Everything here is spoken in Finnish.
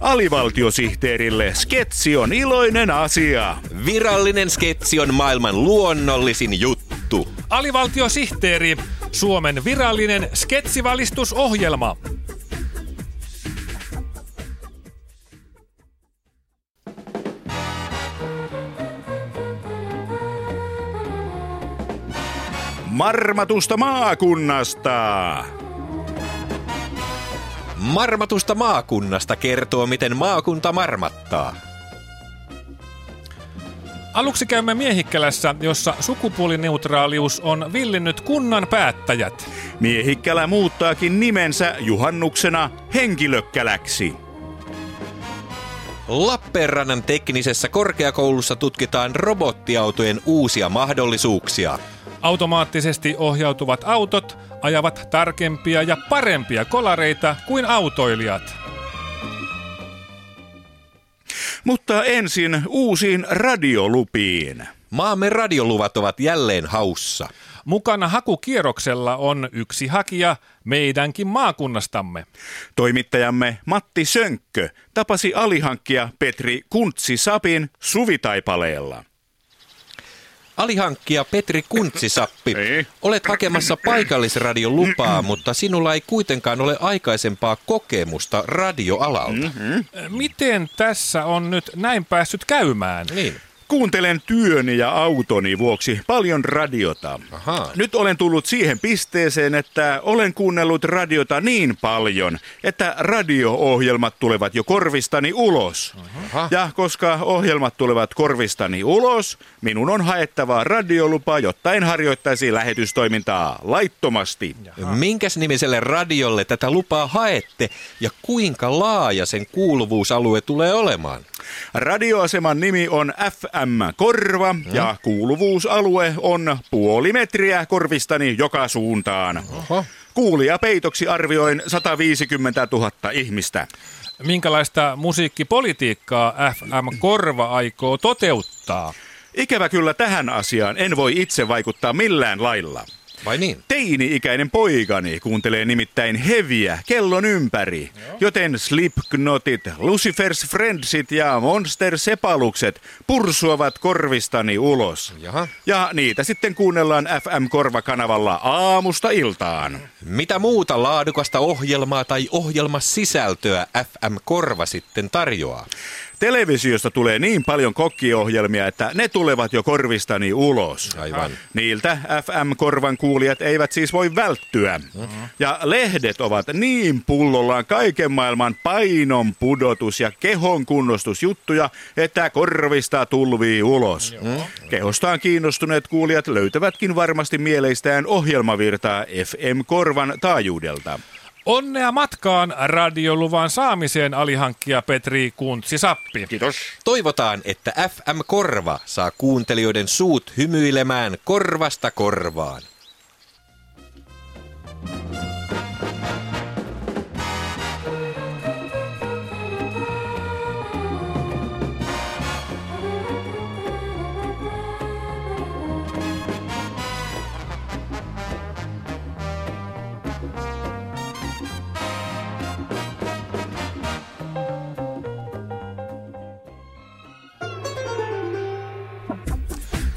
Alivaltiosihteerille sketsi on iloinen asia. Virallinen sketsi on maailman luonnollisin juttu. Alivaltiosihteeri, Suomen virallinen sketsivalistusohjelma. Marmatusta maakunnasta. Marmatusta maakunnasta kertoo, miten maakunta marmattaa. Aluksi käymme Miehikkälässä, jossa sukupuolineutraalius on villinnyt kunnan päättäjät. Miehikkälä muuttaakin nimensä juhannuksena henkilökkäläksi. Lappeenrannan teknisessä korkeakoulussa tutkitaan robottiautojen uusia mahdollisuuksia. Automaattisesti ohjautuvat autot ajavat tarkempia ja parempia kolareita kuin autoilijat. Mutta ensin uusiin radiolupiin. Maamme radioluvat ovat jälleen haussa. Mukana hakukierroksella on yksi hakija meidänkin maakunnastamme. Toimittajamme Matti Sönkkö tapasi alihankkija Petri Kuntsi-Sapin suvitaipaleella. Alihankkija Petri Kuntsisappi, olet hakemassa paikallisradion lupaa, mutta sinulla ei kuitenkaan ole aikaisempaa kokemusta radioalalta. Miten tässä on nyt näin päässyt käymään? Niin. Kuuntelen työni ja autoni vuoksi paljon radiota. Ahaa. Nyt olen tullut siihen pisteeseen, että olen kuunnellut radiota niin paljon, että radio-ohjelmat tulevat jo korvistani ulos. Aha. Ja koska ohjelmat tulevat korvistani ulos, minun on haettava radiolupa, jotta en harjoittaisi lähetystoimintaa laittomasti. Minkäs nimiselle radiolle tätä lupaa haette ja kuinka laaja sen kuuluvuusalue tulee olemaan? Radioaseman nimi on FM Korva ja kuuluvuusalue on puoli metriä korvistani joka suuntaan. Oho. Kuulija peitoksi arvioin 150 000 ihmistä. Minkälaista musiikkipolitiikkaa FM Korva aikoo toteuttaa? Ikävä kyllä tähän asiaan en voi itse vaikuttaa millään lailla. Vai niin? Teini-ikäinen poikani kuuntelee nimittäin heviä kellon ympäri, joten Slipknotit, Lucifer's Friendsit ja Monster Sepalukset pursuavat korvistani ulos. Jaha. Ja niitä sitten kuunnellaan FM-korvakanavalla aamusta iltaan. Mitä muuta laadukasta ohjelmaa tai ohjelmasisältöä FM Korva sitten tarjoaa? Televisiosta tulee niin paljon kokkiohjelmia, että ne tulevat jo korvistani ulos. Aivan. Niiltä FM-korvan kuulijat eivät siis voi välttyä. Ja lehdet ovat niin pullollaan kaiken maailman painon pudotus ja kehon kunnostusjuttuja, että korvista tulvii ulos. Kehostaan kiinnostuneet kuulijat löytävätkin varmasti mieleistään ohjelmavirtaa FM-korvan taajuudelta. Onnea matkaan radioluvan saamiseen alihankkija Petri Kuntsi-Sappi. Kiitos. Toivotaan, että FM Korva saa kuuntelijoiden suut hymyilemään korvasta korvaan.